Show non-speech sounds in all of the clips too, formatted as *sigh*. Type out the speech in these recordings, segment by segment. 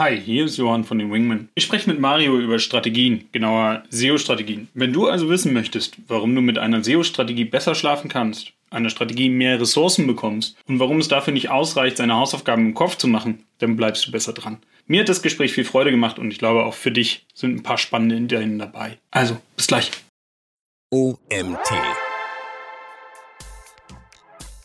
Hi, hier ist Johann von den Wingmen. Ich spreche mit Mario über Strategien, genauer SEO-Strategien. Wenn du also wissen möchtest, warum du mit einer SEO-Strategie besser schlafen kannst, einer Strategie mehr Ressourcen bekommst und warum es dafür nicht ausreicht, seine Hausaufgaben im Kopf zu machen, dann bleibst du besser dran. Mir hat das Gespräch viel Freude gemacht und ich glaube auch für dich sind ein paar spannende Ideen dabei. Also, bis gleich. OMT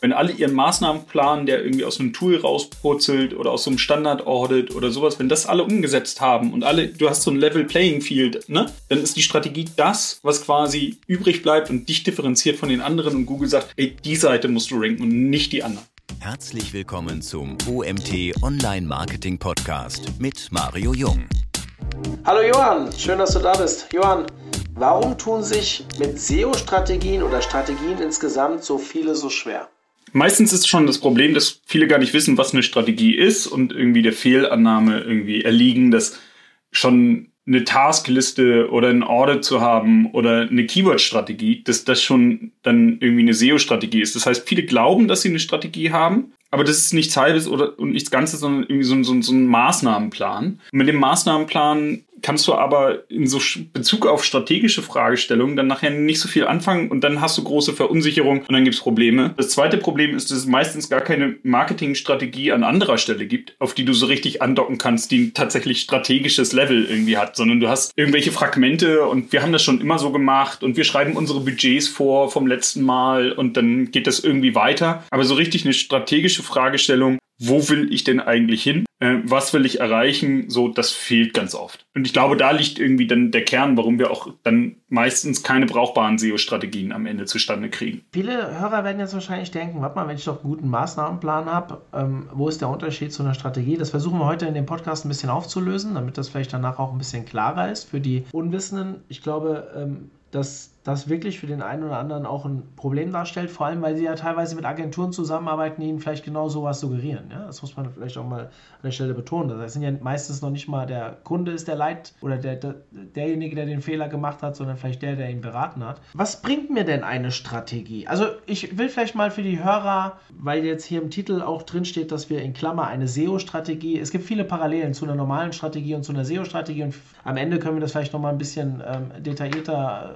wenn alle ihren Maßnahmenplan, der irgendwie aus einem Tool rauspurzelt oder aus so einem Standard-Audit oder sowas, wenn das alle umgesetzt haben und alle, du hast so ein Level Playing Field, ne, dann ist die Strategie das, was quasi übrig bleibt und dich differenziert von den anderen und Google sagt, ey, die Seite musst du ranken und nicht die anderen. Herzlich willkommen zum OMT Online Marketing Podcast mit Mario Jung. Hallo Johann, schön, dass du da bist. Johann, warum tun sich mit SEO-Strategien oder Strategien insgesamt so viele so schwer? Meistens ist schon das Problem, dass viele gar nicht wissen, was eine Strategie ist und irgendwie der Fehlannahme irgendwie erliegen, dass schon eine Taskliste oder ein Audit zu haben oder eine Keyword-Strategie, dass das schon dann irgendwie eine SEO-Strategie ist. Das heißt, viele glauben, dass sie eine Strategie haben, aber das ist nichts Halbes oder und nichts Ganzes, sondern irgendwie so, so, so ein Maßnahmenplan. Und mit dem Maßnahmenplan kannst du aber in so Bezug auf strategische Fragestellungen dann nachher nicht so viel anfangen und dann hast du große Verunsicherung und dann gibt es Probleme. Das zweite Problem ist, dass es meistens gar keine Marketingstrategie an anderer Stelle gibt, auf die du so richtig andocken kannst, die ein tatsächlich strategisches Level irgendwie hat, sondern du hast irgendwelche Fragmente und wir haben das schon immer so gemacht und wir schreiben unsere Budgets vor vom letzten Mal und dann geht das irgendwie weiter. Aber so richtig eine strategische Fragestellung, wo will ich denn eigentlich hin? Äh, was will ich erreichen? So, das fehlt ganz oft. Und ich glaube, da liegt irgendwie dann der Kern, warum wir auch dann meistens keine brauchbaren SEO-Strategien am Ende zustande kriegen. Viele Hörer werden jetzt wahrscheinlich denken, warte mal, wenn ich doch einen guten Maßnahmenplan habe, ähm, wo ist der Unterschied zu einer Strategie? Das versuchen wir heute in dem Podcast ein bisschen aufzulösen, damit das vielleicht danach auch ein bisschen klarer ist für die Unwissenden. Ich glaube, ähm, dass das wirklich für den einen oder anderen auch ein Problem darstellt, vor allem weil sie ja teilweise mit Agenturen zusammenarbeiten, die ihnen vielleicht genau sowas suggerieren. Ja? Das muss man vielleicht auch mal an der Stelle betonen. Das sind ja meistens noch nicht mal der Kunde ist der Leit oder der, der, derjenige, der den Fehler gemacht hat, sondern vielleicht der, der ihn beraten hat. Was bringt mir denn eine Strategie? Also ich will vielleicht mal für die Hörer, weil jetzt hier im Titel auch drin steht, dass wir in Klammer eine SEO-Strategie, es gibt viele Parallelen zu einer normalen Strategie und zu einer SEO-Strategie und am Ende können wir das vielleicht nochmal ein bisschen ähm, detaillierter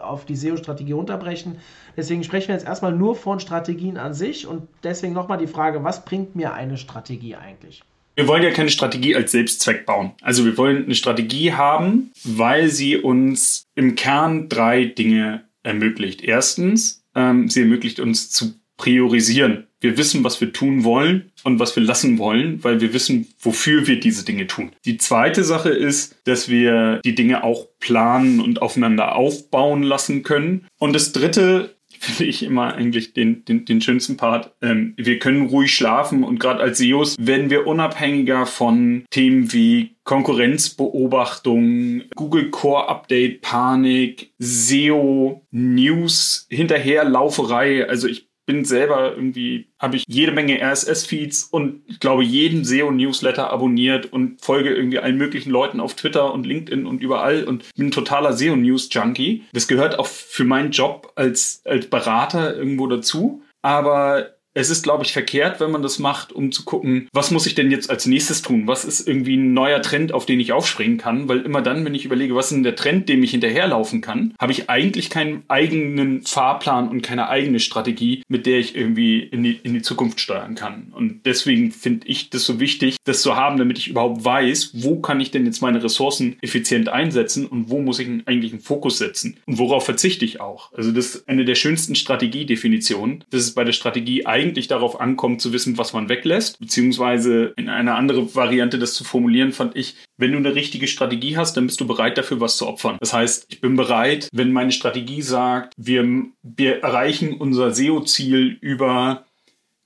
auf die SEO-Strategie runterbrechen. Deswegen sprechen wir jetzt erstmal nur von Strategien an sich und deswegen nochmal die Frage, was bringt mir eine Strategie eigentlich? Wir wollen ja keine Strategie als Selbstzweck bauen. Also wir wollen eine Strategie haben, weil sie uns im Kern drei Dinge ermöglicht. Erstens, ähm, sie ermöglicht uns zu priorisieren. Wir wissen, was wir tun wollen und was wir lassen wollen, weil wir wissen, wofür wir diese Dinge tun. Die zweite Sache ist, dass wir die Dinge auch planen und aufeinander aufbauen lassen können. Und das dritte *laughs* finde ich immer eigentlich den, den, den schönsten Part. Ähm, wir können ruhig schlafen und gerade als SEOs werden wir unabhängiger von Themen wie Konkurrenzbeobachtung, Google Core Update, Panik, SEO, News, Hinterherlauferei. Also ich bin selber irgendwie, habe ich jede Menge RSS-Feeds und ich glaube jeden SEO-Newsletter abonniert und folge irgendwie allen möglichen Leuten auf Twitter und LinkedIn und überall und bin ein totaler SEO-News-Junkie. Das gehört auch für meinen Job als, als Berater irgendwo dazu. Aber es ist, glaube ich, verkehrt, wenn man das macht, um zu gucken, was muss ich denn jetzt als nächstes tun? Was ist irgendwie ein neuer Trend, auf den ich aufspringen kann? Weil immer dann, wenn ich überlege, was ist denn der Trend, dem ich hinterherlaufen kann, habe ich eigentlich keinen eigenen Fahrplan und keine eigene Strategie, mit der ich irgendwie in die, in die Zukunft steuern kann. Und deswegen finde ich das so wichtig, das zu haben, damit ich überhaupt weiß, wo kann ich denn jetzt meine Ressourcen effizient einsetzen und wo muss ich eigentlich einen Fokus setzen und worauf verzichte ich auch. Also das ist eine der schönsten Strategiedefinitionen. Das ist bei der Strategie eigentlich eigentlich darauf ankommt, zu wissen, was man weglässt. Beziehungsweise in einer anderen Variante, das zu formulieren, fand ich, wenn du eine richtige Strategie hast, dann bist du bereit dafür, was zu opfern. Das heißt, ich bin bereit, wenn meine Strategie sagt, wir, wir erreichen unser SEO-Ziel über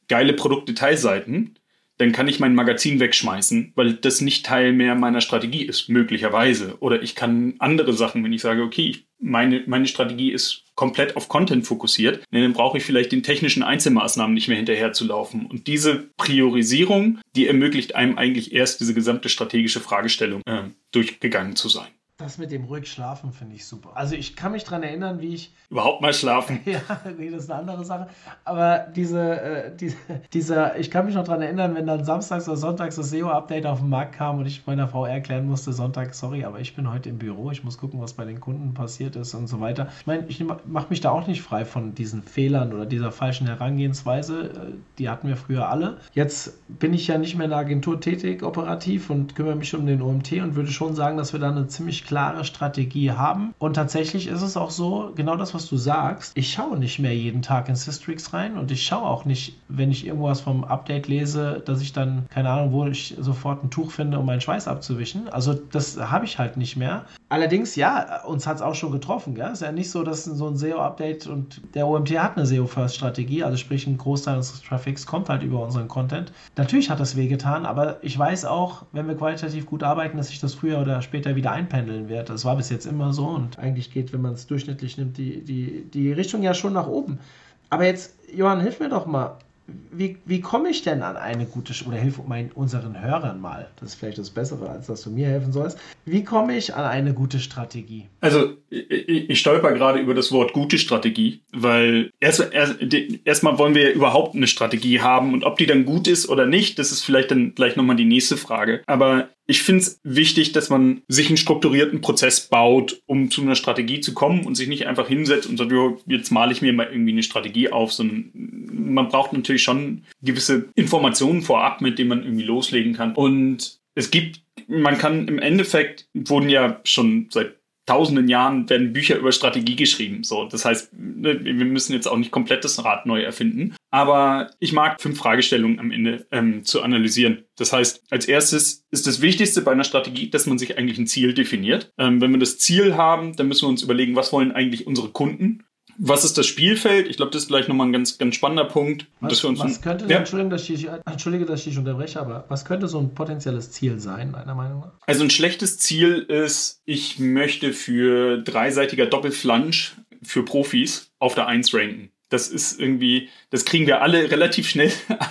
geile Produktdetailseiten, dann kann ich mein Magazin wegschmeißen, weil das nicht Teil mehr meiner Strategie ist, möglicherweise. Oder ich kann andere Sachen, wenn ich sage, okay, meine, meine Strategie ist komplett auf Content fokussiert, dann brauche ich vielleicht den technischen Einzelmaßnahmen nicht mehr hinterher zu laufen. Und diese Priorisierung, die ermöglicht einem eigentlich erst diese gesamte strategische Fragestellung äh, durchgegangen zu sein. Das mit dem ruhig schlafen finde ich super. Also ich kann mich daran erinnern, wie ich. Überhaupt mal schlafen. *laughs* ja, nee, das ist eine andere Sache. Aber diese, äh, diese, dieser, ich kann mich noch daran erinnern, wenn dann samstags oder sonntags das SEO-Update auf den Markt kam und ich meiner Frau erklären musste, Sonntag, sorry, aber ich bin heute im Büro, ich muss gucken, was bei den Kunden passiert ist und so weiter. Ich meine, ich mache mich da auch nicht frei von diesen Fehlern oder dieser falschen Herangehensweise. Äh, die hatten wir früher alle. Jetzt bin ich ja nicht mehr in der Agentur tätig, operativ und kümmere mich um den OMT und würde schon sagen, dass wir da eine ziemlich klare Strategie haben. Und tatsächlich ist es auch so, genau das, was du sagst. Ich schaue nicht mehr jeden Tag in Systrix rein und ich schaue auch nicht, wenn ich irgendwas vom Update lese, dass ich dann, keine Ahnung, wo ich sofort ein Tuch finde, um meinen Schweiß abzuwischen. Also das habe ich halt nicht mehr. Allerdings, ja, uns hat es auch schon getroffen. Gell? Ist ja nicht so, dass so ein SEO-Update und der OMT hat eine SEO-First-Strategie, also sprich ein Großteil unseres Traffics kommt halt über unseren Content. Natürlich hat das wehgetan, aber ich weiß auch, wenn wir qualitativ gut arbeiten, dass sich das früher oder später wieder einpendeln wird. Das war bis jetzt immer so und eigentlich geht, wenn man es durchschnittlich nimmt, die, die, die Richtung ja schon nach oben. Aber jetzt, Johann, hilf mir doch mal wie, wie komme ich denn an eine gute, oder hilf meinen, unseren Hörern mal, das ist vielleicht das Bessere, als dass du mir helfen sollst, wie komme ich an eine gute Strategie? Also ich, ich stolper gerade über das Wort gute Strategie, weil erstmal erst, erst wollen wir ja überhaupt eine Strategie haben und ob die dann gut ist oder nicht, das ist vielleicht dann gleich nochmal die nächste Frage. Aber ich finde es wichtig, dass man sich einen strukturierten Prozess baut, um zu einer Strategie zu kommen und sich nicht einfach hinsetzt und sagt, jetzt male ich mir mal irgendwie eine Strategie auf, sondern man braucht natürlich schon gewisse Informationen vorab, mit denen man irgendwie loslegen kann. Und es gibt, man kann im Endeffekt, wurden ja schon seit tausenden Jahren werden Bücher über Strategie geschrieben. So, das heißt, ne, wir müssen jetzt auch nicht komplett das Rad neu erfinden. Aber ich mag fünf Fragestellungen am Ende ähm, zu analysieren. Das heißt, als erstes ist das Wichtigste bei einer Strategie, dass man sich eigentlich ein Ziel definiert. Ähm, wenn wir das Ziel haben, dann müssen wir uns überlegen, was wollen eigentlich unsere Kunden? Was ist das Spielfeld? Ich glaube, das ist gleich nochmal ein ganz, ganz spannender Punkt. Was, was könnte, ja. Entschuldigung, dass ich, Entschuldige, dass ich dich unterbreche, aber was könnte so ein potenzielles Ziel sein, deiner Meinung nach? Also ein schlechtes Ziel ist, ich möchte für dreiseitiger Doppelflansch für Profis auf der 1 ranken. Das ist irgendwie, das kriegen wir alle relativ schnell *laughs*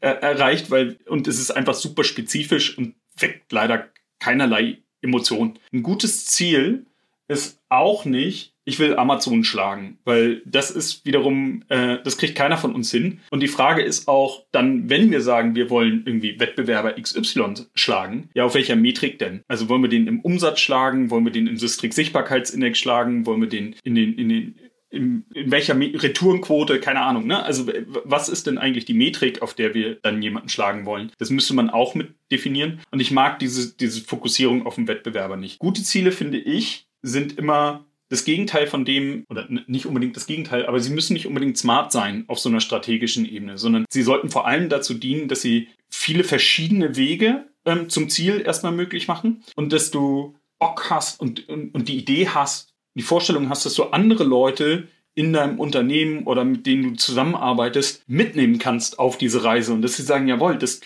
äh, erreicht, weil, und es ist einfach super spezifisch und weckt leider keinerlei Emotion. Ein gutes Ziel ist auch nicht, ich will Amazon schlagen, weil das ist wiederum, äh, das kriegt keiner von uns hin. Und die Frage ist auch dann, wenn wir sagen, wir wollen irgendwie Wettbewerber XY schlagen, ja, auf welcher Metrik denn? Also wollen wir den im Umsatz schlagen? Wollen wir den im Systrix Sichtbarkeitsindex schlagen? Wollen wir den in den, in den in, in welcher Retourenquote, keine Ahnung, ne? Also was ist denn eigentlich die Metrik, auf der wir dann jemanden schlagen wollen? Das müsste man auch mit definieren. Und ich mag diese, diese Fokussierung auf den Wettbewerber nicht. Gute Ziele, finde ich, sind immer das Gegenteil von dem, oder nicht unbedingt das Gegenteil, aber sie müssen nicht unbedingt smart sein auf so einer strategischen Ebene, sondern sie sollten vor allem dazu dienen, dass sie viele verschiedene Wege ähm, zum Ziel erstmal möglich machen und dass du Bock hast und, und, und die Idee hast, die Vorstellung hast, dass du andere Leute in deinem Unternehmen oder mit denen du zusammenarbeitest, mitnehmen kannst auf diese Reise und dass sie sagen, jawohl, das,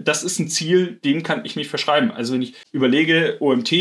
das ist ein Ziel, dem kann ich mich verschreiben. Also wenn ich überlege, OMT,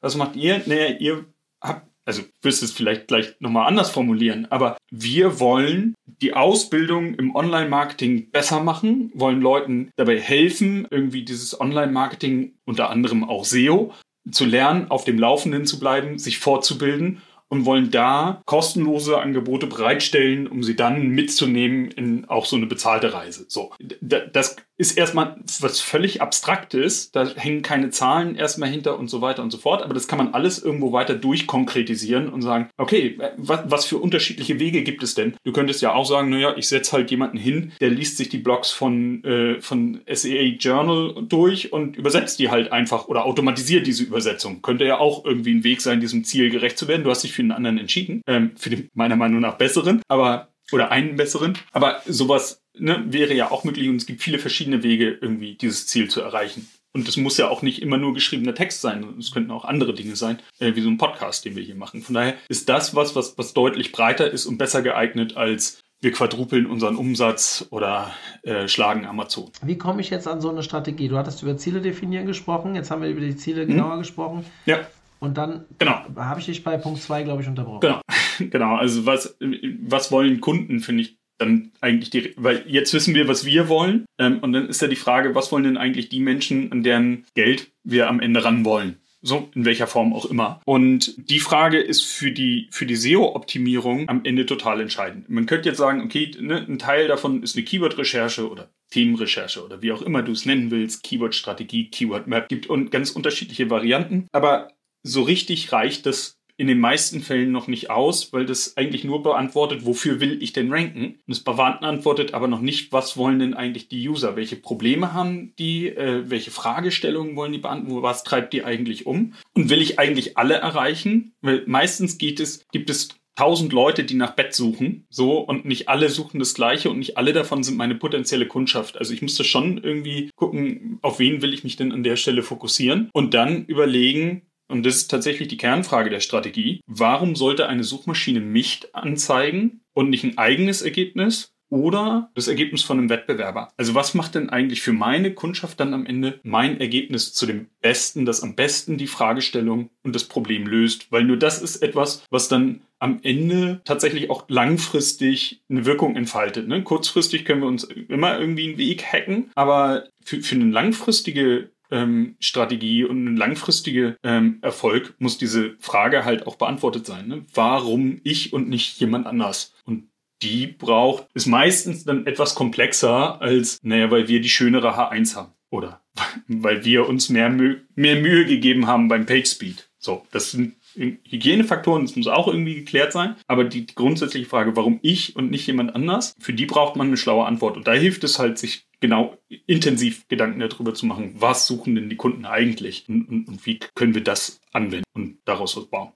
was macht ihr? Naja, ihr habt also wirst es vielleicht gleich nochmal anders formulieren, aber wir wollen die Ausbildung im Online-Marketing besser machen, wollen Leuten dabei helfen, irgendwie dieses Online-Marketing, unter anderem auch SEO, zu lernen, auf dem Laufenden zu bleiben, sich fortzubilden und wollen da kostenlose Angebote bereitstellen, um sie dann mitzunehmen in auch so eine bezahlte Reise. So, das ist erstmal was völlig Abstraktes. Da hängen keine Zahlen erstmal hinter und so weiter und so fort. Aber das kann man alles irgendwo weiter durchkonkretisieren und sagen, okay, was, was für unterschiedliche Wege gibt es denn? Du könntest ja auch sagen, naja, ich setze halt jemanden hin, der liest sich die Blogs von, äh, von SEA Journal durch und übersetzt die halt einfach oder automatisiert diese Übersetzung. Könnte ja auch irgendwie ein Weg sein, diesem Ziel gerecht zu werden. Du hast dich für einen anderen entschieden, ähm, für den meiner Meinung nach besseren. Aber oder einen besseren. Aber sowas ne, wäre ja auch möglich und es gibt viele verschiedene Wege, irgendwie dieses Ziel zu erreichen. Und es muss ja auch nicht immer nur geschriebener Text sein. Es könnten auch andere Dinge sein, äh, wie so ein Podcast, den wir hier machen. Von daher ist das was, was, was deutlich breiter ist und besser geeignet als wir quadrupeln unseren Umsatz oder äh, schlagen Amazon. Wie komme ich jetzt an so eine Strategie? Du hattest über Ziele definieren gesprochen, jetzt haben wir über die Ziele mhm. genauer gesprochen. Ja. Und dann genau. habe ich dich bei Punkt 2, glaube ich, unterbrochen. Genau, *laughs* genau. Also was, was wollen Kunden, finde ich dann eigentlich die, weil jetzt wissen wir, was wir wollen. Ähm, und dann ist ja die Frage, was wollen denn eigentlich die Menschen, an deren Geld wir am Ende ran wollen? so in welcher Form auch immer. Und die Frage ist für die, für die SEO-Optimierung am Ende total entscheidend. Man könnte jetzt sagen, okay, ne, ein Teil davon ist eine Keyword-Recherche oder Themenrecherche oder wie auch immer du es nennen willst, Keyword-Strategie, Keyword-Map, gibt und ganz unterschiedliche Varianten. Aber so richtig reicht das in den meisten Fällen noch nicht aus, weil das eigentlich nur beantwortet, wofür will ich denn ranken? Und es beantwortet aber noch nicht, was wollen denn eigentlich die User? Welche Probleme haben die? Äh, welche Fragestellungen wollen die beantworten? Was treibt die eigentlich um? Und will ich eigentlich alle erreichen? Weil meistens geht es, gibt es tausend Leute, die nach Bett suchen, so, und nicht alle suchen das Gleiche und nicht alle davon sind meine potenzielle Kundschaft. Also ich musste schon irgendwie gucken, auf wen will ich mich denn an der Stelle fokussieren und dann überlegen, und das ist tatsächlich die Kernfrage der Strategie, warum sollte eine Suchmaschine mich anzeigen und nicht ein eigenes Ergebnis? Oder das Ergebnis von einem Wettbewerber. Also was macht denn eigentlich für meine Kundschaft dann am Ende mein Ergebnis zu dem Besten, das am besten die Fragestellung und das Problem löst? Weil nur das ist etwas, was dann am Ende tatsächlich auch langfristig eine Wirkung entfaltet. Ne? Kurzfristig können wir uns immer irgendwie einen Weg hacken, aber für, für eine langfristige ähm, Strategie und ein langfristiger ähm, Erfolg muss diese Frage halt auch beantwortet sein. Ne? Warum ich und nicht jemand anders? Und die braucht, ist meistens dann etwas komplexer als, naja, weil wir die schönere H1 haben. Oder *laughs* weil wir uns mehr, Mü mehr Mühe gegeben haben beim PageSpeed. So, das sind Hygienefaktoren, das muss auch irgendwie geklärt sein. Aber die, die grundsätzliche Frage, warum ich und nicht jemand anders, für die braucht man eine schlaue Antwort. Und da hilft es halt, sich genau intensiv Gedanken darüber zu machen, was suchen denn die Kunden eigentlich und, und, und wie können wir das anwenden und daraus was bauen.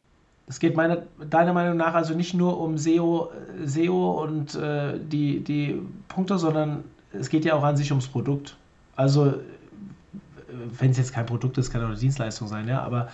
Es geht meine, deiner Meinung nach also nicht nur um SEO, SEO und äh, die, die Punkte, sondern es geht ja auch an sich ums Produkt. Also, wenn es jetzt kein Produkt ist, kann auch eine Dienstleistung sein, ja, aber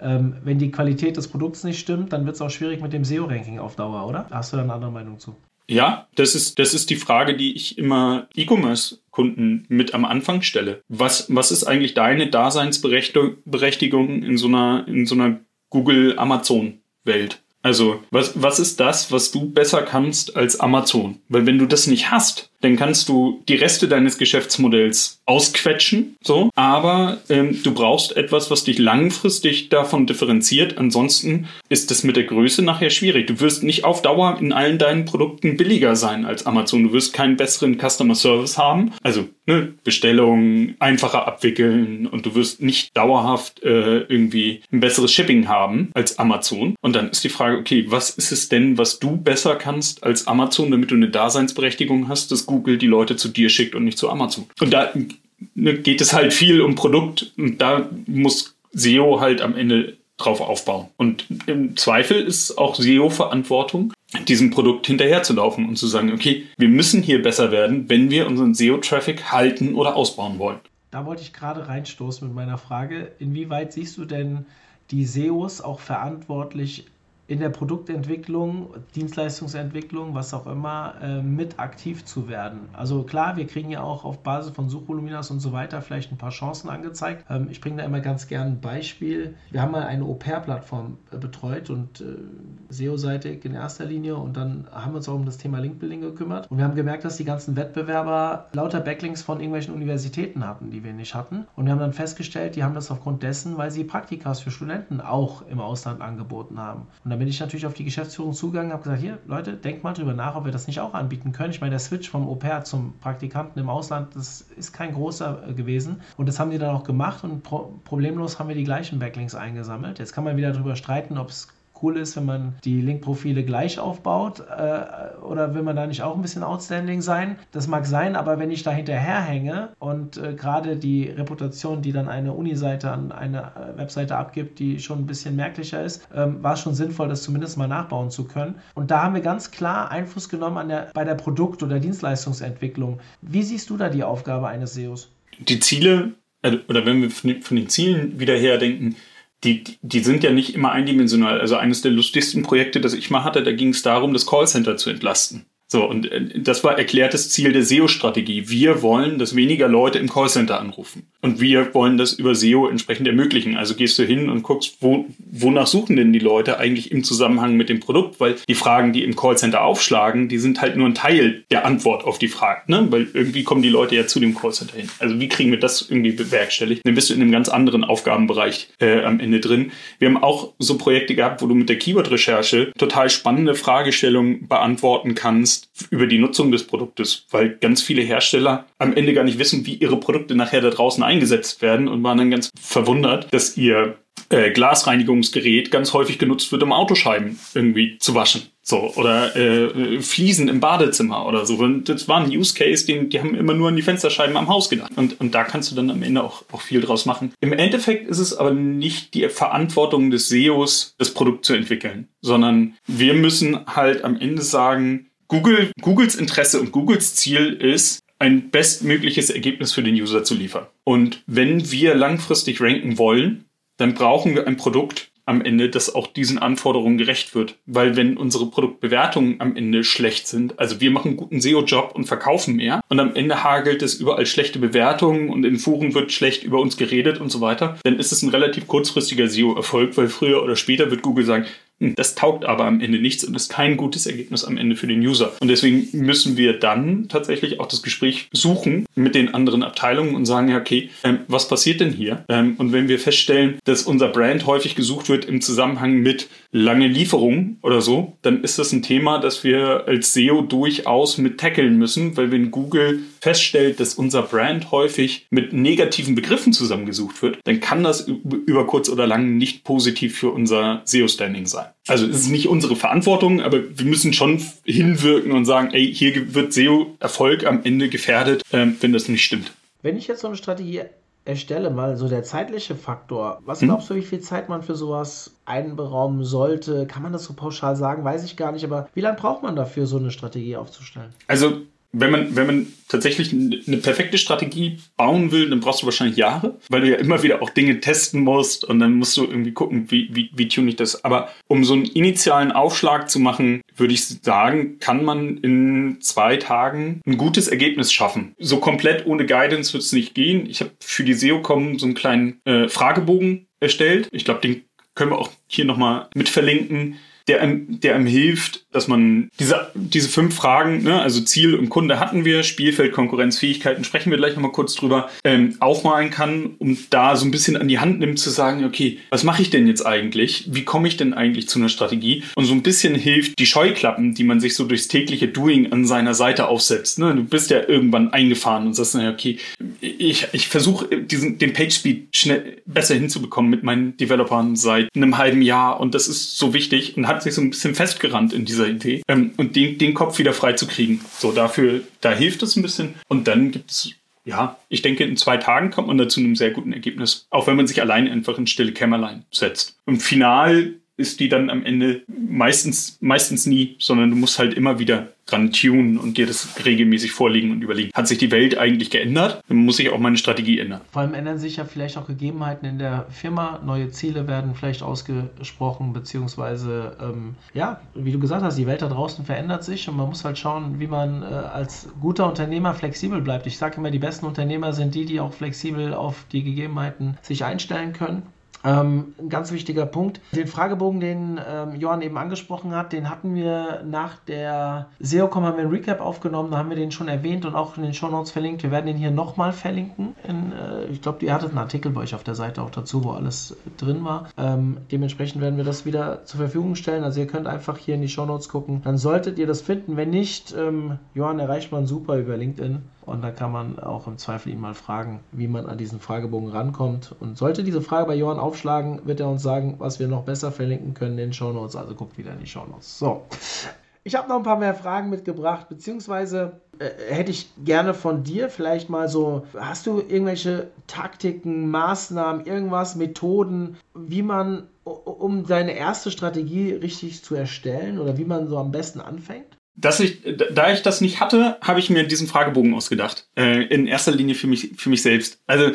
ähm, wenn die Qualität des Produkts nicht stimmt, dann wird es auch schwierig mit dem SEO-Ranking auf Dauer, oder? Hast du da eine andere Meinung zu? Ja, das ist, das ist die Frage, die ich immer E-Commerce-Kunden mit am Anfang stelle. Was, was ist eigentlich deine Daseinsberechtigung in so einer, in so einer Google-Amazon-Welt? Also, was, was ist das, was du besser kannst als Amazon? Weil wenn du das nicht hast, dann kannst du die Reste deines Geschäftsmodells ausquetschen, so. Aber ähm, du brauchst etwas, was dich langfristig davon differenziert. Ansonsten ist das mit der Größe nachher schwierig. Du wirst nicht auf Dauer in allen deinen Produkten billiger sein als Amazon. Du wirst keinen besseren Customer Service haben. Also ne, Bestellungen einfacher abwickeln und du wirst nicht dauerhaft äh, irgendwie ein besseres Shipping haben als Amazon. Und dann ist die Frage, okay, was ist es denn, was du besser kannst als Amazon, damit du eine Daseinsberechtigung hast, dass Google die Leute zu dir schickt und nicht zu Amazon. Und da ne, geht es halt viel um Produkt und da muss SEO halt am Ende drauf aufbauen. Und im Zweifel ist auch SEO-Verantwortung, diesem Produkt hinterherzulaufen und zu sagen, okay, wir müssen hier besser werden, wenn wir unseren SEO-Traffic halten oder ausbauen wollen. Da wollte ich gerade reinstoßen mit meiner Frage. Inwieweit siehst du denn die SEOs auch verantwortlich in der Produktentwicklung, Dienstleistungsentwicklung, was auch immer, äh, mit aktiv zu werden. Also klar, wir kriegen ja auch auf Basis von Suchvoluminas und so weiter vielleicht ein paar Chancen angezeigt. Ähm, ich bringe da immer ganz gerne ein Beispiel. Wir haben mal eine Au-pair-Plattform äh, betreut und äh, SEO-seitig in erster Linie und dann haben wir uns auch um das Thema Linkbuilding gekümmert und wir haben gemerkt, dass die ganzen Wettbewerber lauter Backlinks von irgendwelchen Universitäten hatten, die wir nicht hatten. Und wir haben dann festgestellt, die haben das aufgrund dessen, weil sie Praktikas für Studenten auch im Ausland angeboten haben. Und dann bin ich natürlich auf die Geschäftsführung zugegangen und habe gesagt, hier, Leute, denkt mal drüber nach, ob wir das nicht auch anbieten können. Ich meine, der Switch vom Au-pair zum Praktikanten im Ausland, das ist kein großer äh, gewesen. Und das haben die dann auch gemacht und pro problemlos haben wir die gleichen Backlinks eingesammelt. Jetzt kann man wieder darüber streiten, ob es cool ist, wenn man die Link-Profile gleich aufbaut? Äh, oder will man da nicht auch ein bisschen outstanding sein? Das mag sein, aber wenn ich da hinterherhänge und äh, gerade die Reputation, die dann eine Uni-Seite an eine äh, Webseite abgibt, die schon ein bisschen merklicher ist, ähm, war es schon sinnvoll, das zumindest mal nachbauen zu können. Und da haben wir ganz klar Einfluss genommen an der, bei der Produkt- oder Dienstleistungsentwicklung. Wie siehst du da die Aufgabe eines SEOs? Die Ziele, also, oder wenn wir von den Zielen wieder herdenken, die, die sind ja nicht immer eindimensional. Also eines der lustigsten Projekte, das ich mal hatte, da ging es darum, das Callcenter zu entlasten. So, und äh, das war erklärtes Ziel der SEO-Strategie. Wir wollen, dass weniger Leute im Callcenter anrufen. Und wir wollen das über SEO entsprechend ermöglichen. Also gehst du hin und guckst, wo, wonach suchen denn die Leute eigentlich im Zusammenhang mit dem Produkt? Weil die Fragen, die im Callcenter aufschlagen, die sind halt nur ein Teil der Antwort auf die Frage. Ne? Weil irgendwie kommen die Leute ja zu dem Callcenter hin. Also wie kriegen wir das irgendwie bewerkstelligt? Dann bist du in einem ganz anderen Aufgabenbereich äh, am Ende drin. Wir haben auch so Projekte gehabt, wo du mit der Keyword-Recherche total spannende Fragestellungen beantworten kannst über die Nutzung des Produktes, weil ganz viele Hersteller am Ende gar nicht wissen, wie ihre Produkte nachher da draußen eingesetzt werden und waren dann ganz verwundert, dass ihr äh, Glasreinigungsgerät ganz häufig genutzt wird, um Autoscheiben irgendwie zu waschen. So, oder äh, Fliesen im Badezimmer oder so. Und das war ein Use Case, den, die haben immer nur an die Fensterscheiben am Haus gedacht. Und, und da kannst du dann am Ende auch, auch viel draus machen. Im Endeffekt ist es aber nicht die Verantwortung des SEOs, das Produkt zu entwickeln, sondern wir müssen halt am Ende sagen, Google, Googles Interesse und Googles Ziel ist, ein bestmögliches Ergebnis für den User zu liefern. Und wenn wir langfristig ranken wollen, dann brauchen wir ein Produkt am Ende, das auch diesen Anforderungen gerecht wird. Weil wenn unsere Produktbewertungen am Ende schlecht sind, also wir machen einen guten SEO-Job und verkaufen mehr und am Ende hagelt es überall schlechte Bewertungen und in Foren wird schlecht über uns geredet und so weiter, dann ist es ein relativ kurzfristiger SEO-Erfolg, weil früher oder später wird Google sagen, das taugt aber am Ende nichts und ist kein gutes Ergebnis am Ende für den User. Und deswegen müssen wir dann tatsächlich auch das Gespräch suchen mit den anderen Abteilungen und sagen, ja, okay, ähm, was passiert denn hier? Ähm, und wenn wir feststellen, dass unser Brand häufig gesucht wird im Zusammenhang mit lange Lieferungen oder so, dann ist das ein Thema, das wir als SEO durchaus mit tackeln müssen, weil wenn Google feststellt, dass unser Brand häufig mit negativen Begriffen zusammengesucht wird, dann kann das über kurz oder lang nicht positiv für unser SEO-Standing sein. Also es ist nicht unsere Verantwortung, aber wir müssen schon hinwirken und sagen, ey, hier wird SEO-Erfolg am Ende gefährdet, ähm, wenn das nicht stimmt. Wenn ich jetzt so eine Strategie erstelle, mal so der zeitliche Faktor, was hm? glaubst du, wie viel Zeit man für sowas einberaumen sollte? Kann man das so pauschal sagen? Weiß ich gar nicht, aber wie lange braucht man dafür, so eine Strategie aufzustellen? Also wenn man, wenn man tatsächlich eine perfekte Strategie bauen will, dann brauchst du wahrscheinlich Jahre, weil du ja immer wieder auch Dinge testen musst und dann musst du irgendwie gucken, wie, wie, wie tune ich das. Aber um so einen initialen Aufschlag zu machen, würde ich sagen, kann man in zwei Tagen ein gutes Ergebnis schaffen. So komplett ohne Guidance wird es nicht gehen. Ich habe für die SEO-Com so einen kleinen äh, Fragebogen erstellt. Ich glaube, den können wir auch hier nochmal mit verlinken der einem, der einem hilft, dass man diese, diese fünf Fragen, ne, also Ziel und Kunde hatten wir, Spielfeld, Konkurrenz, Fähigkeiten, sprechen wir gleich nochmal kurz drüber, ähm, aufmalen kann, um da so ein bisschen an die Hand nimmt zu sagen, okay, was mache ich denn jetzt eigentlich? Wie komme ich denn eigentlich zu einer Strategie? Und so ein bisschen hilft die Scheuklappen, die man sich so durchs tägliche Doing an seiner Seite aufsetzt. Ne? Du bist ja irgendwann eingefahren und sagst, naja, okay, ich, ich versuche den Page Speed schnell besser hinzubekommen mit meinen Developern seit einem halben Jahr und das ist so wichtig und hat sich so ein bisschen festgerannt in dieser Idee. Ähm, und den, den Kopf wieder frei zu kriegen. So, dafür, da hilft es ein bisschen. Und dann gibt es ja, ich denke, in zwei Tagen kommt man da zu einem sehr guten Ergebnis. Auch wenn man sich allein einfach in stille Kämmerlein setzt. Und final ist die dann am Ende meistens, meistens nie, sondern du musst halt immer wieder dran tunen und dir das regelmäßig vorlegen und überlegen. Hat sich die Welt eigentlich geändert? Dann muss ich auch meine Strategie ändern. Vor allem ändern sich ja vielleicht auch Gegebenheiten in der Firma. Neue Ziele werden vielleicht ausgesprochen, beziehungsweise, ähm, ja, wie du gesagt hast, die Welt da draußen verändert sich und man muss halt schauen, wie man äh, als guter Unternehmer flexibel bleibt. Ich sage immer, die besten Unternehmer sind die, die auch flexibel auf die Gegebenheiten sich einstellen können ähm, ein ganz wichtiger Punkt. Den Fragebogen, den ähm, Johann eben angesprochen hat, den hatten wir nach der SEOCom haben wir ein Recap aufgenommen, da haben wir den schon erwähnt und auch in den Show Notes verlinkt. Wir werden den hier nochmal verlinken. In, äh, ich glaube, ihr hattet einen Artikel bei euch auf der Seite auch dazu, wo alles drin war. Ähm, dementsprechend werden wir das wieder zur Verfügung stellen. Also ihr könnt einfach hier in die Show Notes gucken. Dann solltet ihr das finden. Wenn nicht, ähm, Johann erreicht man super über LinkedIn. Und da kann man auch im Zweifel ihn mal fragen, wie man an diesen Fragebogen rankommt. Und sollte diese Frage bei Johann aufschlagen, wird er uns sagen, was wir noch besser verlinken können in den Show Notes. Also guckt wieder in die Show Notes. So. Ich habe noch ein paar mehr Fragen mitgebracht, beziehungsweise äh, hätte ich gerne von dir vielleicht mal so, hast du irgendwelche Taktiken, Maßnahmen, irgendwas, Methoden, wie man, um deine erste Strategie richtig zu erstellen oder wie man so am besten anfängt? Dass ich, da ich das nicht hatte, habe ich mir diesen Fragebogen ausgedacht. Äh, in erster Linie für mich, für mich selbst. Also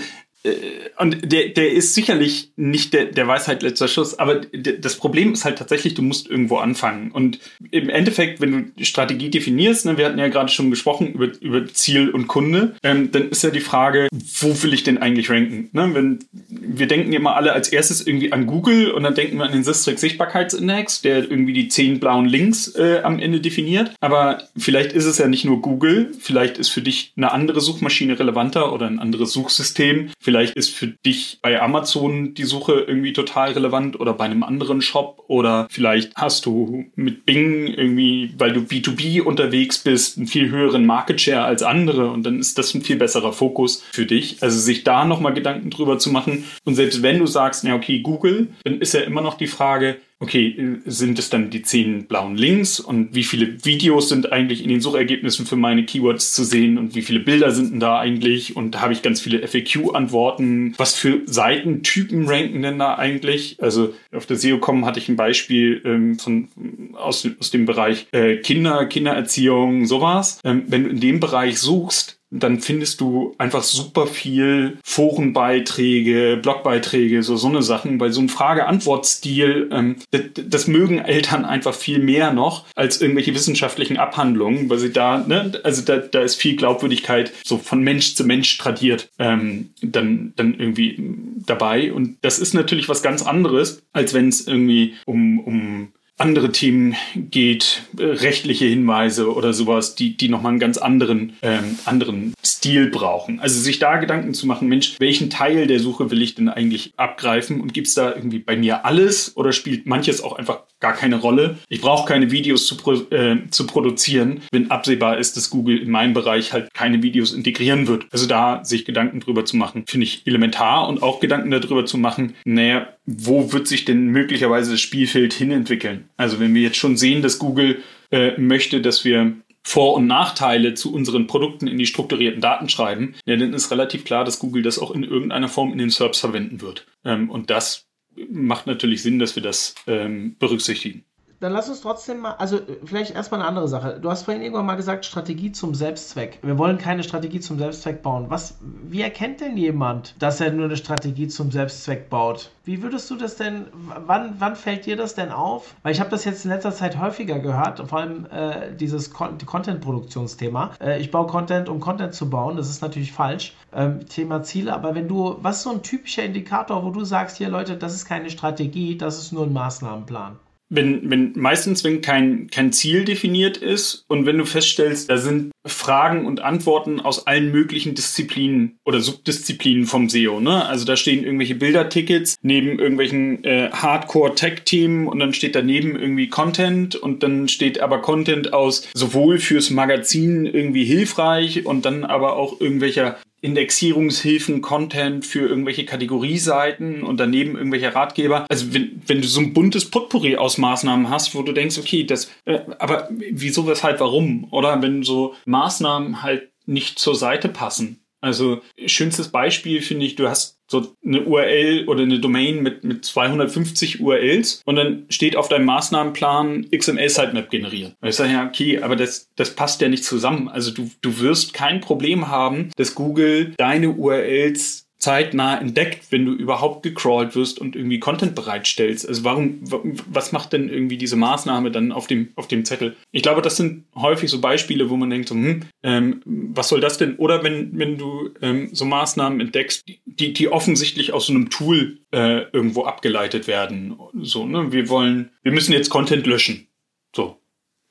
und der, der ist sicherlich nicht der, der Weisheit letzter Schuss, aber das Problem ist halt tatsächlich, du musst irgendwo anfangen. Und im Endeffekt, wenn du Strategie definierst, ne, wir hatten ja gerade schon gesprochen über, über Ziel und Kunde, ähm, dann ist ja die Frage, wo will ich denn eigentlich ranken? Ne? Wenn, wir denken immer alle als erstes irgendwie an Google und dann denken wir an den Systrix Sichtbarkeitsindex, der irgendwie die zehn blauen Links äh, am Ende definiert. Aber vielleicht ist es ja nicht nur Google, vielleicht ist für dich eine andere Suchmaschine relevanter oder ein anderes Suchsystem. Vielleicht ist für dich bei Amazon die Suche irgendwie total relevant oder bei einem anderen Shop oder vielleicht hast du mit Bing irgendwie, weil du B2B unterwegs bist, einen viel höheren Market Share als andere und dann ist das ein viel besserer Fokus für dich. Also sich da nochmal Gedanken drüber zu machen und selbst wenn du sagst, ja okay, Google, dann ist ja immer noch die Frage, okay, sind es dann die zehn blauen Links und wie viele Videos sind eigentlich in den Suchergebnissen für meine Keywords zu sehen und wie viele Bilder sind denn da eigentlich und habe ich ganz viele FAQ-Antworten? Was für Seitentypen ranken denn da eigentlich? Also auf der SEO.com hatte ich ein Beispiel ähm, von, aus, aus dem Bereich äh, Kinder, Kindererziehung, sowas. Ähm, wenn du in dem Bereich suchst, dann findest du einfach super viel Forenbeiträge, Blogbeiträge, so so eine Sachen, weil so ein Frage-Antwort-Stil, ähm, das, das, mögen Eltern einfach viel mehr noch als irgendwelche wissenschaftlichen Abhandlungen, weil sie da, ne, also da, da ist viel Glaubwürdigkeit so von Mensch zu Mensch tradiert, ähm, dann, dann irgendwie dabei. Und das ist natürlich was ganz anderes, als wenn es irgendwie um, um andere Themen geht, äh, rechtliche Hinweise oder sowas, die, die nochmal einen ganz anderen, ähm, anderen Stil brauchen. Also sich da Gedanken zu machen, Mensch, welchen Teil der Suche will ich denn eigentlich abgreifen und gibt es da irgendwie bei mir alles oder spielt manches auch einfach gar keine Rolle? Ich brauche keine Videos zu, pro, äh, zu produzieren, wenn absehbar ist, dass Google in meinem Bereich halt keine Videos integrieren wird. Also da sich Gedanken drüber zu machen, finde ich elementar und auch Gedanken darüber zu machen, naja, wo wird sich denn möglicherweise das Spielfeld hinentwickeln? Also wenn wir jetzt schon sehen, dass Google äh, möchte, dass wir vor- und Nachteile zu unseren Produkten in die strukturierten Daten schreiben, ja, dann ist relativ klar, dass Google das auch in irgendeiner Form in den SERPs verwenden wird. Ähm, und das macht natürlich Sinn, dass wir das ähm, berücksichtigen dann lass uns trotzdem mal, also vielleicht erstmal eine andere Sache. Du hast vorhin irgendwann mal gesagt, Strategie zum Selbstzweck. Wir wollen keine Strategie zum Selbstzweck bauen. Was, wie erkennt denn jemand, dass er nur eine Strategie zum Selbstzweck baut? Wie würdest du das denn, wann, wann fällt dir das denn auf? Weil ich habe das jetzt in letzter Zeit häufiger gehört, vor allem äh, dieses Con Content-Produktionsthema. Äh, ich baue Content, um Content zu bauen. Das ist natürlich falsch. Ähm, Thema Ziele. Aber wenn du, was ist so ein typischer Indikator, wo du sagst, hier Leute, das ist keine Strategie, das ist nur ein Maßnahmenplan? Wenn, wenn meistens, wenn kein, kein Ziel definiert ist und wenn du feststellst, da sind Fragen und Antworten aus allen möglichen Disziplinen oder Subdisziplinen vom SEO. Ne? Also da stehen irgendwelche Bildertickets neben irgendwelchen äh, Hardcore-Tech-Themen und dann steht daneben irgendwie Content und dann steht aber Content aus sowohl fürs Magazin irgendwie hilfreich und dann aber auch irgendwelcher Indexierungshilfen, Content für irgendwelche Kategorieseiten und daneben irgendwelche Ratgeber. Also wenn, wenn du so ein buntes Potpourri aus Maßnahmen hast, wo du denkst, okay, das, äh, aber wieso, weshalb, warum? Oder wenn so Maßnahmen halt nicht zur Seite passen. Also schönstes Beispiel finde ich, du hast so eine URL oder eine Domain mit, mit 250 URLs und dann steht auf deinem Maßnahmenplan XML-Sitemap generieren. Und ich sage ja, okay, aber das, das passt ja nicht zusammen. Also du, du wirst kein Problem haben, dass Google deine URLs zeitnah entdeckt, wenn du überhaupt gecrawlt wirst und irgendwie Content bereitstellst. Also warum, was macht denn irgendwie diese Maßnahme dann auf dem, auf dem Zettel? Ich glaube, das sind häufig so Beispiele, wo man denkt, so, hm, ähm, was soll das denn? Oder wenn, wenn du ähm, so Maßnahmen entdeckst, die, die offensichtlich aus so einem Tool äh, irgendwo abgeleitet werden. So, ne? Wir wollen, wir müssen jetzt Content löschen. So.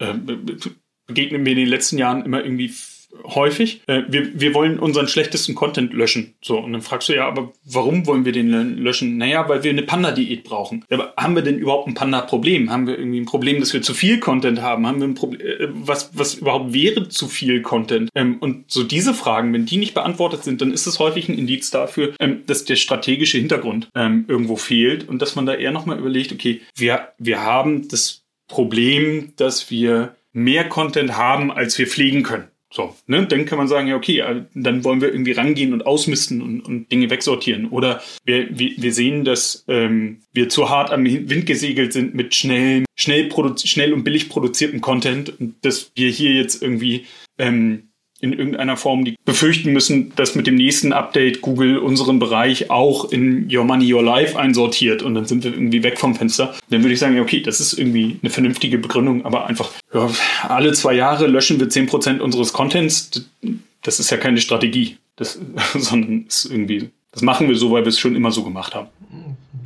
Äh, begegnen mir in den letzten Jahren immer irgendwie häufig, äh, wir, wir wollen unseren schlechtesten Content löschen. So, und dann fragst du ja, aber warum wollen wir den löschen? Naja, weil wir eine Panda-Diät brauchen. Aber haben wir denn überhaupt ein Panda-Problem? Haben wir irgendwie ein Problem, dass wir zu viel Content haben? Haben wir ein Problem, äh, was, was überhaupt wäre zu viel Content? Ähm, und so diese Fragen, wenn die nicht beantwortet sind, dann ist es häufig ein Indiz dafür, ähm, dass der strategische Hintergrund ähm, irgendwo fehlt und dass man da eher nochmal überlegt, okay, wir, wir haben das Problem, dass wir mehr Content haben, als wir pflegen können. So, ne? Dann kann man sagen, ja, okay, äh, dann wollen wir irgendwie rangehen und ausmisten und, und Dinge wegsortieren. Oder wir, wir, sehen, dass ähm, wir zu hart am Wind gesegelt sind mit schnell, schnell, schnell und billig produziertem Content und dass wir hier jetzt irgendwie ähm, in irgendeiner Form die befürchten müssen, dass mit dem nächsten Update Google unseren Bereich auch in Your Money, Your Life einsortiert und dann sind wir irgendwie weg vom Fenster. Dann würde ich sagen, okay, das ist irgendwie eine vernünftige Begründung, aber einfach ja, alle zwei Jahre löschen wir 10% unseres Contents. Das ist ja keine Strategie, das, *laughs* sondern ist irgendwie, das machen wir so, weil wir es schon immer so gemacht haben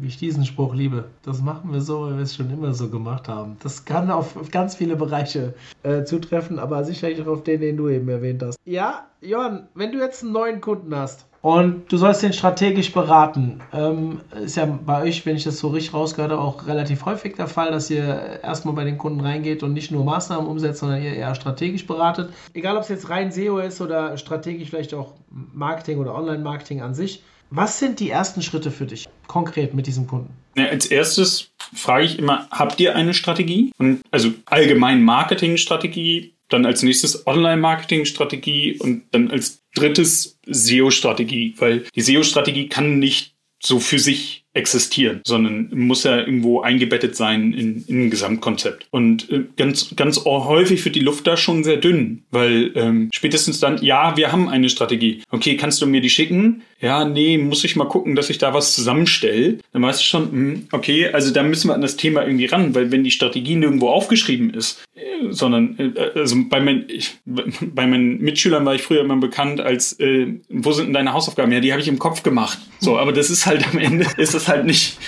wie ich diesen Spruch liebe. Das machen wir so, weil wir es schon immer so gemacht haben. Das kann auf, ganz viele Bereiche äh, zutreffen, aber sicherlich auch auf den, den du eben erwähnt hast. Ja, Johann, wenn du jetzt einen neuen Kunden hast und du sollst den strategisch beraten, ähm, ist ja bei euch, wenn ich das so richtig rausgehört habe, auch relativ häufig der Fall, dass ihr erstmal bei den Kunden reingeht und nicht nur Maßnahmen umsetzt, sondern ihr eher strategisch beratet. Egal, ob es jetzt rein SEO ist oder strategisch vielleicht auch Marketing oder Online-Marketing an sich. Was sind die ersten Schritte für dich konkret mit diesem Kunden? Ja, als erstes frage ich immer, habt ihr eine Strategie? Und also allgemein Marketingstrategie, dann als nächstes Online-Marketing-Strategie und dann als drittes SEO-Strategie, weil die SEO-Strategie kann nicht so für sich existieren, sondern muss ja irgendwo eingebettet sein in, in ein Gesamtkonzept. Und äh, ganz, ganz häufig wird die Luft da schon sehr dünn, weil ähm, spätestens dann, ja, wir haben eine Strategie. Okay, kannst du mir die schicken? Ja, nee, muss ich mal gucken, dass ich da was zusammenstelle. Dann weißt du schon, hm, okay, also da müssen wir an das Thema irgendwie ran, weil wenn die Strategie nirgendwo aufgeschrieben ist, äh, sondern äh, also bei, mein, ich, *laughs* bei meinen Mitschülern war ich früher immer bekannt als, äh, wo sind denn deine Hausaufgaben? Ja, die habe ich im Kopf gemacht. So, aber das ist halt am Ende, *laughs* ist das halt nicht,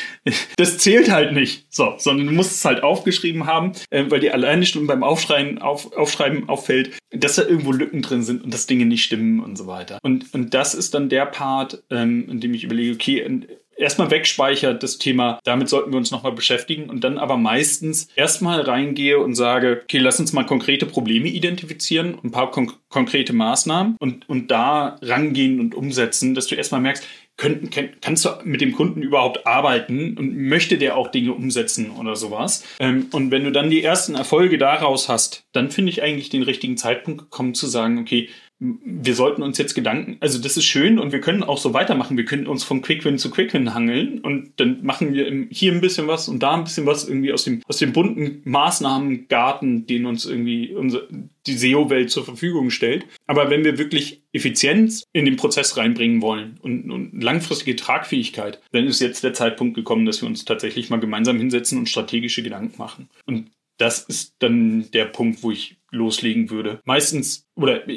das zählt halt nicht. So, sondern du musst es halt aufgeschrieben haben, äh, weil dir alleine schon beim Aufschreiben, auf, Aufschreiben auffällt, dass da irgendwo Lücken drin sind und dass Dinge nicht stimmen und so weiter. Und, und das ist dann der Part, ähm, in dem ich überlege, okay, erstmal wegspeichert das Thema, damit sollten wir uns nochmal beschäftigen und dann aber meistens erstmal reingehe und sage, okay, lass uns mal konkrete Probleme identifizieren, ein paar kon konkrete Maßnahmen und, und da rangehen und umsetzen, dass du erstmal merkst, können, kannst du mit dem Kunden überhaupt arbeiten und möchte der auch Dinge umsetzen oder sowas? Ähm, und wenn du dann die ersten Erfolge daraus hast, dann finde ich eigentlich den richtigen Zeitpunkt gekommen zu sagen, okay, wir sollten uns jetzt Gedanken, also das ist schön und wir können auch so weitermachen. Wir können uns von Quickwin zu Quickwin hangeln und dann machen wir hier ein bisschen was und da ein bisschen was irgendwie aus dem, aus dem bunten Maßnahmengarten, den uns irgendwie unser, die SEO-Welt zur Verfügung stellt. Aber wenn wir wirklich Effizienz in den Prozess reinbringen wollen und, und langfristige Tragfähigkeit, dann ist jetzt der Zeitpunkt gekommen, dass wir uns tatsächlich mal gemeinsam hinsetzen und strategische Gedanken machen. Und das ist dann der Punkt, wo ich loslegen würde. Meistens, oder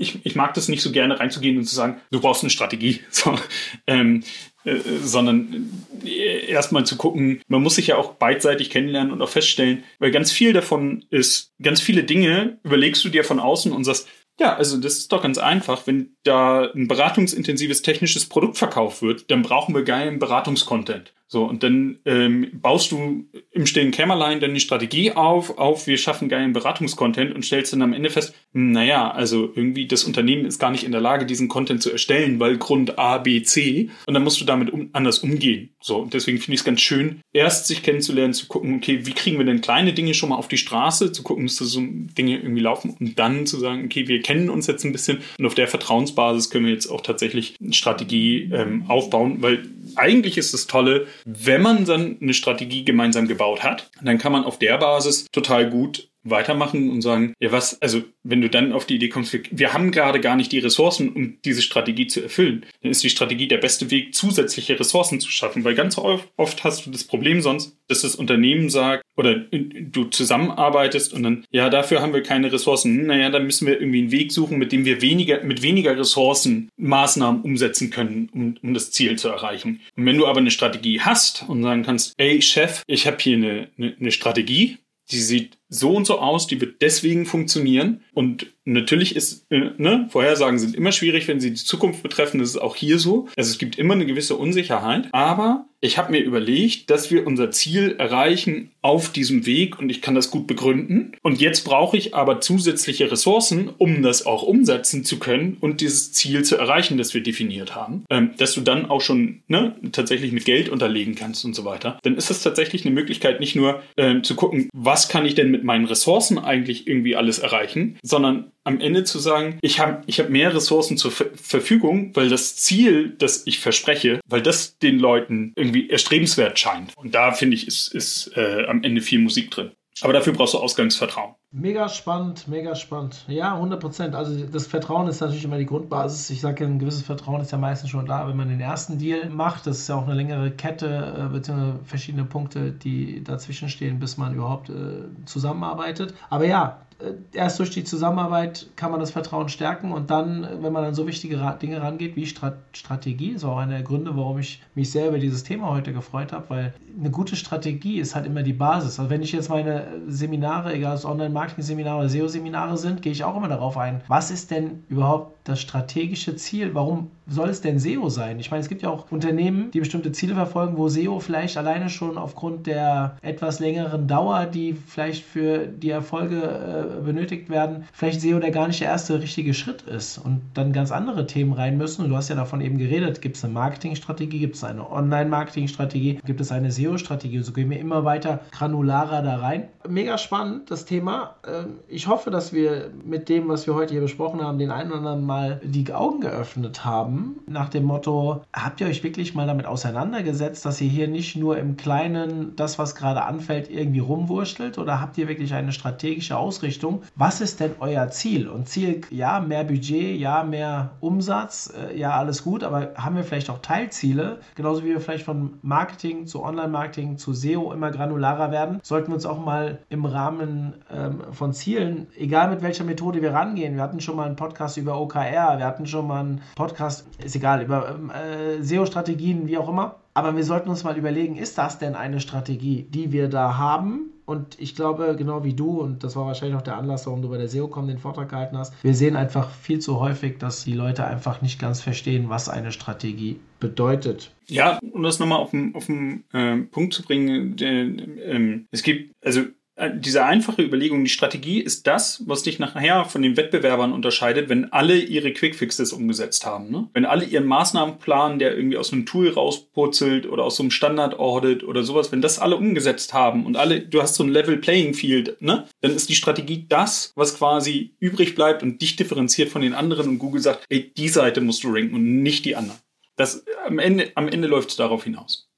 ich, ich mag das nicht so gerne reinzugehen und zu sagen, du brauchst eine Strategie, *laughs* so, ähm, äh, sondern äh, erstmal zu gucken, man muss sich ja auch beidseitig kennenlernen und auch feststellen, weil ganz viel davon ist, ganz viele Dinge überlegst du dir von außen und sagst, ja, also das ist doch ganz einfach. Wenn da ein beratungsintensives technisches Produkt verkauft wird, dann brauchen wir geilen Beratungskontent. So, und dann ähm, baust du im stillen Kämmerlein dann die Strategie auf, auf wir schaffen geilen Beratungskontent und stellst dann am Ende fest, naja, also irgendwie das Unternehmen ist gar nicht in der Lage, diesen Content zu erstellen, weil Grund A, B, C und dann musst du damit um, anders umgehen. So, und deswegen finde ich es ganz schön, erst sich kennenzulernen, zu gucken, okay, wie kriegen wir denn kleine Dinge schon mal auf die Straße, zu gucken, dass so Dinge irgendwie laufen und dann zu sagen, okay, wir kennen uns jetzt ein bisschen und auf der Vertrauensbasis können wir jetzt auch tatsächlich eine Strategie ähm, aufbauen, weil eigentlich ist das Tolle, wenn man dann eine Strategie gemeinsam gebaut hat, dann kann man auf der Basis total gut weitermachen und sagen, ja was, also wenn du dann auf die Idee kommst, wir, wir, haben gerade gar nicht die Ressourcen, um diese Strategie zu erfüllen, dann ist die Strategie der beste Weg, zusätzliche Ressourcen zu schaffen, weil ganz oft hast du das Problem sonst, dass das Unternehmen sagt oder du zusammenarbeitest und dann, ja, dafür haben wir keine Ressourcen. Naja, dann müssen wir irgendwie einen Weg suchen, mit dem wir weniger, mit weniger Ressourcen Maßnahmen umsetzen können, um, um das Ziel zu erreichen. Und wenn du aber eine Strategie hast und sagen kannst, ey Chef, ich habe hier eine, eine, eine Strategie, die sieht so und so aus, die wird deswegen funktionieren. Und natürlich ist, äh, ne, Vorhersagen sind immer schwierig, wenn sie die Zukunft betreffen. Das ist auch hier so. Also es gibt immer eine gewisse Unsicherheit. Aber ich habe mir überlegt, dass wir unser Ziel erreichen auf diesem Weg und ich kann das gut begründen. Und jetzt brauche ich aber zusätzliche Ressourcen, um das auch umsetzen zu können und dieses Ziel zu erreichen, das wir definiert haben. Ähm, dass du dann auch schon ne, tatsächlich mit Geld unterlegen kannst und so weiter. Dann ist das tatsächlich eine Möglichkeit, nicht nur ähm, zu gucken, was kann ich denn mit meinen Ressourcen eigentlich irgendwie alles erreichen, sondern am Ende zu sagen, ich habe ich hab mehr Ressourcen zur Ver Verfügung, weil das Ziel, das ich verspreche, weil das den Leuten irgendwie erstrebenswert scheint. Und da finde ich, ist, ist äh, am Ende viel Musik drin. Aber dafür brauchst du Ausgangsvertrauen. Mega spannend, mega spannend. Ja, 100 Prozent. Also das Vertrauen ist natürlich immer die Grundbasis. Ich sage, ein gewisses Vertrauen ist ja meistens schon da, wenn man den ersten Deal macht. Das ist ja auch eine längere Kette, äh, beziehungsweise verschiedene Punkte, die dazwischen stehen, bis man überhaupt äh, zusammenarbeitet. Aber ja, äh, erst durch die Zusammenarbeit kann man das Vertrauen stärken und dann, wenn man an so wichtige Dinge rangeht wie Strategie, ist auch einer der Gründe, warum ich mich sehr über dieses Thema heute gefreut habe, weil eine gute Strategie ist halt immer die Basis. Also wenn ich jetzt meine Seminare, egal ob es Online-Marketing-Seminare oder SEO-Seminare sind, gehe ich auch immer darauf ein, was ist denn überhaupt das strategische Ziel? Warum soll es denn SEO sein? Ich meine, es gibt ja auch Unternehmen, die bestimmte Ziele verfolgen, wo SEO vielleicht alleine schon aufgrund der etwas längeren Dauer, die vielleicht für die Erfolge äh, benötigt werden, vielleicht SEO der gar nicht der erste richtige Schritt ist und dann ganz andere Themen rein müssen. Und du hast ja davon eben geredet, gibt es eine Marketingstrategie, gibt es eine Online-Marketingstrategie, gibt es eine SEO-Strategie so gehen wir immer weiter granularer da rein. Mega spannend, das Thema. Ähm, ich hoffe, dass wir mit dem, was wir heute hier besprochen haben, den einen oder anderen mal die Augen geöffnet haben, nach dem Motto, habt ihr euch wirklich mal damit auseinandergesetzt, dass ihr hier nicht nur im Kleinen das, was gerade anfällt, irgendwie rumwurschtelt oder habt ihr wirklich eine strategische Ausrichtung? Was ist denn euer Ziel? Und Ziel, ja, mehr Budget, ja, mehr Umsatz, äh, ja, alles gut, aber haben wir vielleicht auch Teilziele? Genauso wie wir vielleicht von Marketing zu Online-Marketing zu SEO immer granularer werden, sollten wir uns auch mal im Rahmen ähm, von Zielen, egal mit welcher Methode wir rangehen, wir hatten schon mal einen Podcast über OK OKR, wir hatten schon mal einen Podcast, ist egal, über ähm, äh, SEO-Strategien, wie auch immer. Aber wir sollten uns mal überlegen, ist das denn eine Strategie, die wir da haben? Und ich glaube, genau wie du, und das war wahrscheinlich auch der Anlass, warum du bei der SEO-Com den Vortrag gehalten hast, wir sehen einfach viel zu häufig, dass die Leute einfach nicht ganz verstehen, was eine Strategie bedeutet. Ja, um das nochmal auf den, auf den äh, Punkt zu bringen, äh, äh, es gibt, also diese einfache Überlegung, die Strategie ist das, was dich nachher von den Wettbewerbern unterscheidet, wenn alle ihre Quickfixes umgesetzt haben. Ne? Wenn alle ihren Maßnahmenplan, der irgendwie aus einem Tool rauspurzelt oder aus so einem Standard-Audit oder sowas, wenn das alle umgesetzt haben und alle, du hast so ein Level Playing Field, ne? dann ist die Strategie das, was quasi übrig bleibt und dich differenziert von den anderen und Google sagt, ey, die Seite musst du ranken und nicht die anderen. Das, am Ende, am Ende läuft es darauf hinaus.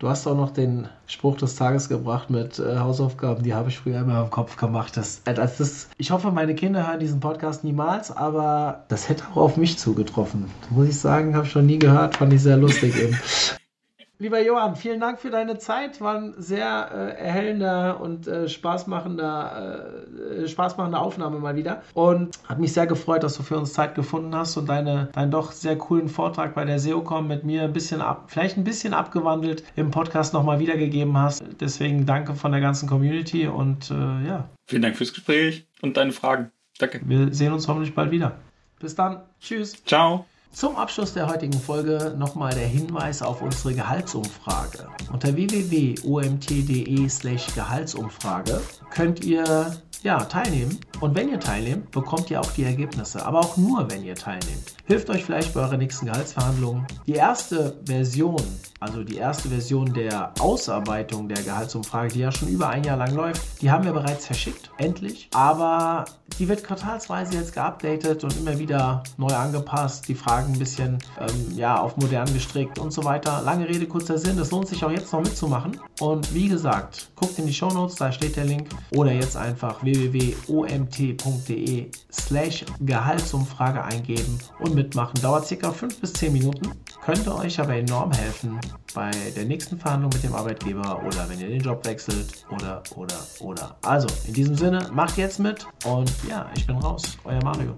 Du hast auch noch den Spruch des Tages gebracht mit äh, Hausaufgaben, die habe ich früher immer im Kopf gemacht. Das, äh, das, das, ich hoffe, meine Kinder hören diesen Podcast niemals, aber das hätte auch auf mich zugetroffen. Muss ich sagen, habe ich noch nie gehört, fand ich sehr lustig eben. Lieber Johann, vielen Dank für deine Zeit. War ein sehr äh, erhellender und äh, spaßmachender, äh, spaßmachende Aufnahme mal wieder. Und hat mich sehr gefreut, dass du für uns Zeit gefunden hast und deine, deinen doch sehr coolen Vortrag bei der SEOCom mit mir ein bisschen ab, vielleicht ein bisschen abgewandelt im Podcast nochmal wiedergegeben hast. Deswegen danke von der ganzen Community und äh, ja. Vielen Dank fürs Gespräch und deine Fragen. Danke. Wir sehen uns hoffentlich bald wieder. Bis dann. Tschüss. Ciao. Zum Abschluss der heutigen Folge nochmal der Hinweis auf unsere Gehaltsumfrage. Unter www.omt.de/slash Gehaltsumfrage könnt ihr ja, teilnehmen. Und wenn ihr teilnehmt, bekommt ihr auch die Ergebnisse. Aber auch nur, wenn ihr teilnehmt. Hilft euch vielleicht bei euren nächsten Gehaltsverhandlungen. Die erste Version, also die erste Version der Ausarbeitung der Gehaltsumfrage, die ja schon über ein Jahr lang läuft, die haben wir bereits verschickt. Endlich. Aber die wird quartalsweise jetzt geupdatet und immer wieder neu angepasst. Die Fragen ein bisschen ähm, ja, auf modern gestrickt und so weiter. Lange Rede, kurzer Sinn. Es lohnt sich auch jetzt noch mitzumachen. Und wie gesagt, guckt in die Show Notes, da steht der Link. Oder jetzt einfach www.omt.de slash Gehaltsumfrage eingeben und mitmachen. Dauert circa 5 bis 10 Minuten, könnte euch aber enorm helfen bei der nächsten Verhandlung mit dem Arbeitgeber oder wenn ihr den Job wechselt oder, oder, oder. Also, in diesem Sinne, macht jetzt mit und ja, ich bin raus. Euer Mario.